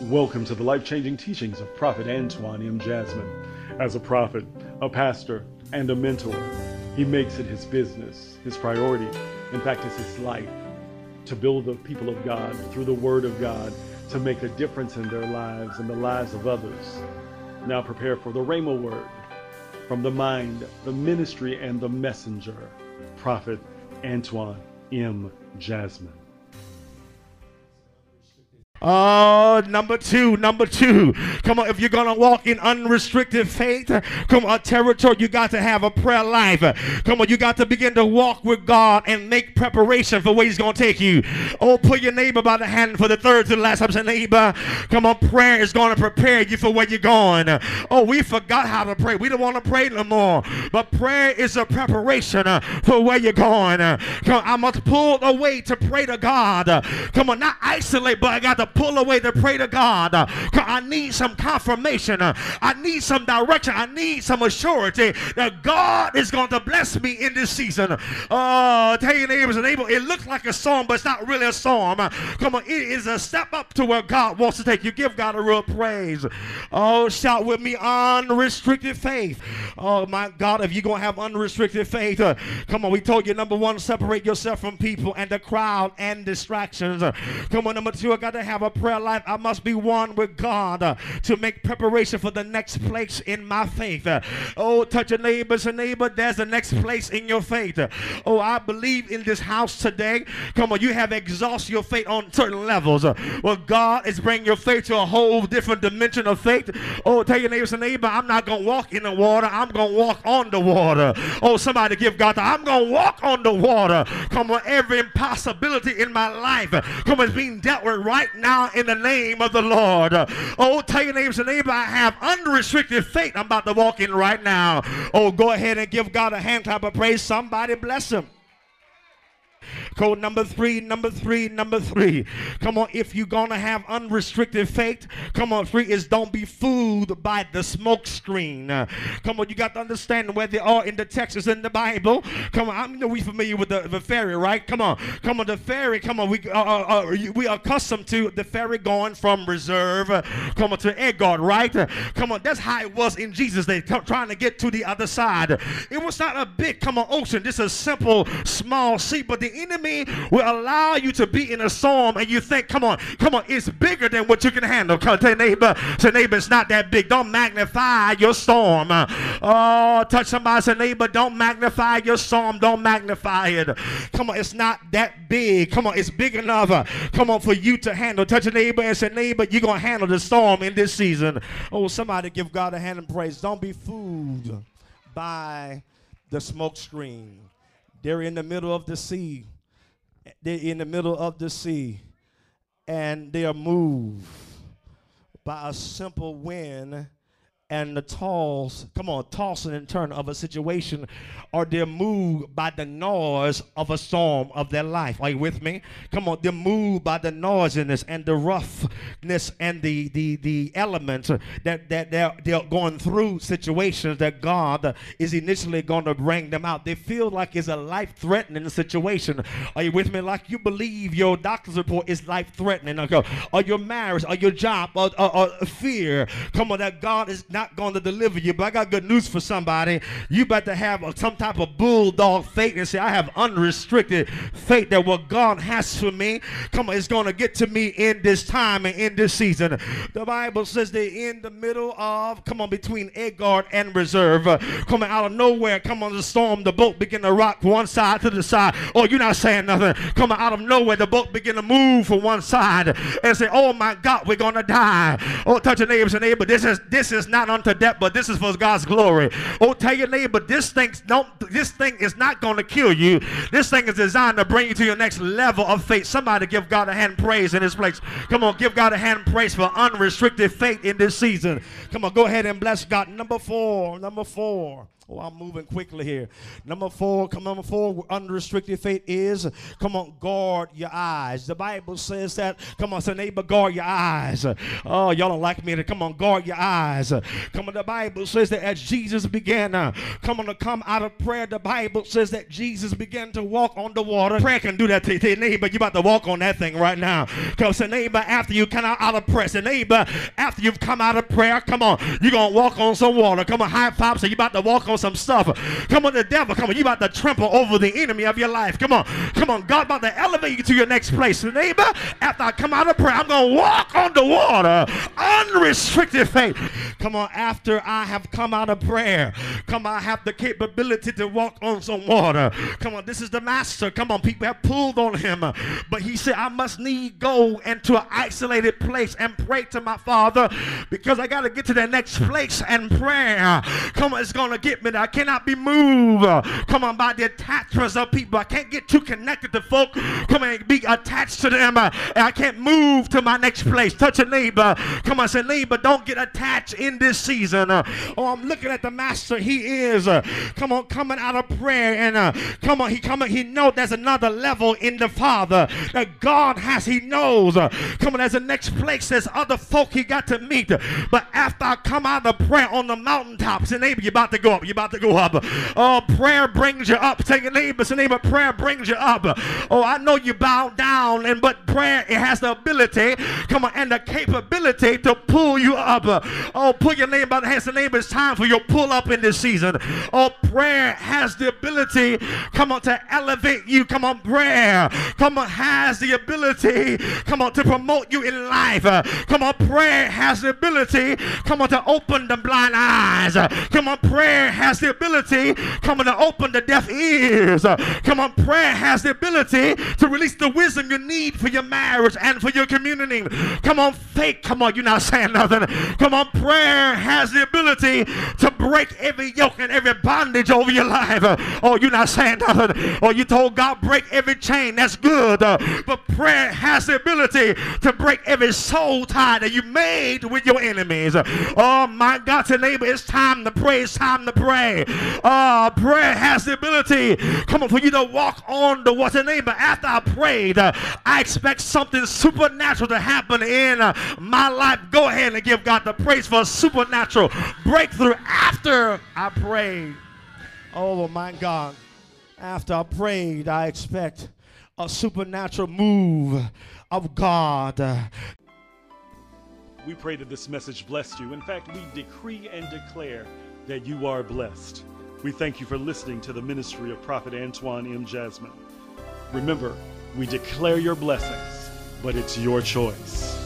Welcome to the life changing teachings of Prophet Antoine M. Jasmine. As a prophet, a pastor, and a mentor, he makes it his business, his priority, in fact, it's his life to build the people of God through the Word of God to make a difference in their lives and the lives of others. Now prepare for the Rhema Word from the mind, the ministry, and the messenger, Prophet Antoine M. Jasmine. Oh, number two, number two. Come on, if you're gonna walk in unrestricted faith, come on, territory, you got to have a prayer life. Come on, you got to begin to walk with God and make preparation for where He's gonna take you. Oh, put your neighbor by the hand for the third to the last time. Say, neighbor, come on, prayer is gonna prepare you for where you're going. Oh, we forgot how to pray. We don't want to pray no more. But prayer is a preparation uh, for where you're going. Come on, I must pull away to pray to God. Come on, not isolate, but I got to pull away to pray to God. I need some confirmation. I need some direction. I need some assurance that God is going to bless me in this season. Oh, tell your neighbors and neighbor, it looks like a storm, but it's not really a. Uh, come on, it is a step up to where God wants to take you. Give God a real praise. Oh, shout with me, unrestricted faith. Oh, my God, if you're going to have unrestricted faith, uh, come on, we told you, number one, separate yourself from people and the crowd and distractions. Uh, come on, number two, I got to have a prayer life, I must be one with God uh, to make preparation for the next place in my faith. Uh, oh, touch your neighbors and neighbor, there's the next place in your faith. Uh, oh, I believe in this house today. Come on, you have exhausted your faith on certain levels. Uh, well, God is bringing your faith to a whole different dimension of faith. Oh, tell your neighbors and neighbor, I'm not going to walk in the water, I'm going to walk on the water. Oh, somebody give God, the, I'm going to walk on the water. Come on, every impossibility in my life, come on, is being dealt with right now in the name of the Lord. Oh, tell your neighbors neighbor, I have unrestricted faith I'm about to walk in right now. Oh, go ahead and give God a hand clap of praise. Somebody bless him. Code number three, number three, number three. Come on, if you're gonna have unrestricted faith, come on, three is don't be fooled by the smoke screen. Come on, you got to understand where they are in the text is in the Bible. Come on, I know we familiar with the, the ferry, right? Come on, come on, the ferry. Come on, we uh, uh, uh we are accustomed to the ferry going from reserve, uh, come on to Edgard, right? Uh, come on, that's how it was in Jesus' day, trying to get to the other side. It was not a big, come on, ocean. This is a simple, small sea, but the enemy will allow you to be in a storm and you think, come on, come on, it's bigger than what you can handle. Come tell neighbor, say neighbor, it's not that big. Don't magnify your storm. Oh, touch somebody, say neighbor, don't magnify your storm. Don't magnify it. Come on, it's not that big. Come on, it's big enough. Uh, come on, for you to handle. Touch a neighbor and say, neighbor, you're going to handle the storm in this season. Oh, somebody give God a hand and praise. Don't be fooled by the smoke screen. They're in the middle of the sea. They're in the middle of the sea. And they are moved by a simple wind and the toss, come on, tossing and turn of a situation, or they're moved by the noise of a storm of their life. Are you with me? Come on, they're moved by the noisiness and the roughness and the the the elements that that they're they're going through situations that God is initially going to bring them out. They feel like it's a life-threatening situation. Are you with me? Like you believe your doctor's report is life-threatening, or your marriage, or your job, or, or, or fear. Come on, that God is not going to deliver you. But I got good news for somebody. You better have a, some type of bulldog faith and say, I have unrestricted faith that what God has for me, come on, it's going to get to me in this time and in this season. The Bible says they're in the middle of, come on, between Edgard and Reserve. Coming out of nowhere, come on, the storm, the boat begin to rock one side to the side. Oh, you're not saying nothing. Coming out of nowhere, the boat begin to move from one side and say, oh my God, we're going to die. Oh, touch your neighbors and neighbor. This is, this is not unto death, but this is for God's glory. Oh, tell your neighbor, this thing don't this thing is not going to kill you. This thing is designed to bring you to your next level of faith. Somebody give God a hand praise in this place. Come on, give God a hand praise for unrestricted faith in this season. Come on, go ahead and bless God. Number four, number four. Oh, I'm moving quickly here. Number four, come on, number four, unrestricted faith is come on, guard your eyes. The Bible says that. Come on, say neighbor, guard your eyes. Oh, y'all don't like me to come on, guard your eyes. Come on, the Bible says that as Jesus began, uh, come on to come out of prayer, the Bible says that Jesus began to walk on the water. Prayer can do that to your neighbor. You about to walk on that thing right now. Come say neighbor, after you come out of prayer, say neighbor, after you've come out of prayer, come on, you're gonna walk on some water. Come on, high five. So you about to walk on on some stuff. Come on, the devil, come on. You about to trample over the enemy of your life. Come on. Come on. God about to elevate you to your next place. Neighbor, after I come out of prayer, I'm going to walk on the water. Unrestricted faith. Come on, after I have come out of prayer, come on, I have the capability to walk on some water. Come on, this is the master. Come on, people have pulled on him. But he said, I must need go into an isolated place and pray to my father because I got to get to the next place and prayer. Come on, it's going to get me. I cannot be moved. Come on, by the attachments of people. I can't get too connected to folk. Come on, be attached to them. I can't move to my next place. Touch a neighbor. Come on, say neighbor, don't get attached in this season. Oh, I'm looking at the master. He is, uh, come on, coming out of prayer. And uh, come on, he coming. He know there's another level in the Father that God has. He knows. Uh, come on, there's a next place. There's other folk he got to meet. But after I come out of prayer on the mountaintops, and neighbor, you're about to go up. You're about to go up. Oh, prayer brings you up. Take a neighbor. It's the name of prayer brings you up. Oh, I know you bow down, and but prayer it has the ability, come on, and the capability to pull you up. Oh, pull your name by the hands. The name is time for your pull up in this season. Oh, prayer has the ability, come on, to elevate you. Come on, prayer. Come on, has the ability, come on, to promote you in life. Come on, prayer has the ability, come on, to open the blind eyes. Come on, prayer has the ability, come on, to open the deaf ears. Come on, prayer has the ability to release the wisdom you need for your marriage and for your community. Come on, faith. Come on, you're not saying nothing. Come on, prayer has the ability to break every yoke and every bondage over your life. Oh, you're not saying nothing. Oh, you told God break every chain. That's good. But prayer has the ability to break every soul tie that you made with your enemies. Oh my God, to neighbor, it's time to pray. It's time to pray. Uh, prayer has the ability, come on, for you to walk on the water. But after I prayed, uh, I expect something supernatural to happen in uh, my life. Go ahead and give God the praise for a supernatural breakthrough after I prayed. Oh my God. After I prayed, I expect a supernatural move of God. We pray that this message blessed you. In fact, we decree and declare that you are blessed. We thank you for listening to the ministry of Prophet Antoine M. Jasmine. Remember, we declare your blessings, but it's your choice.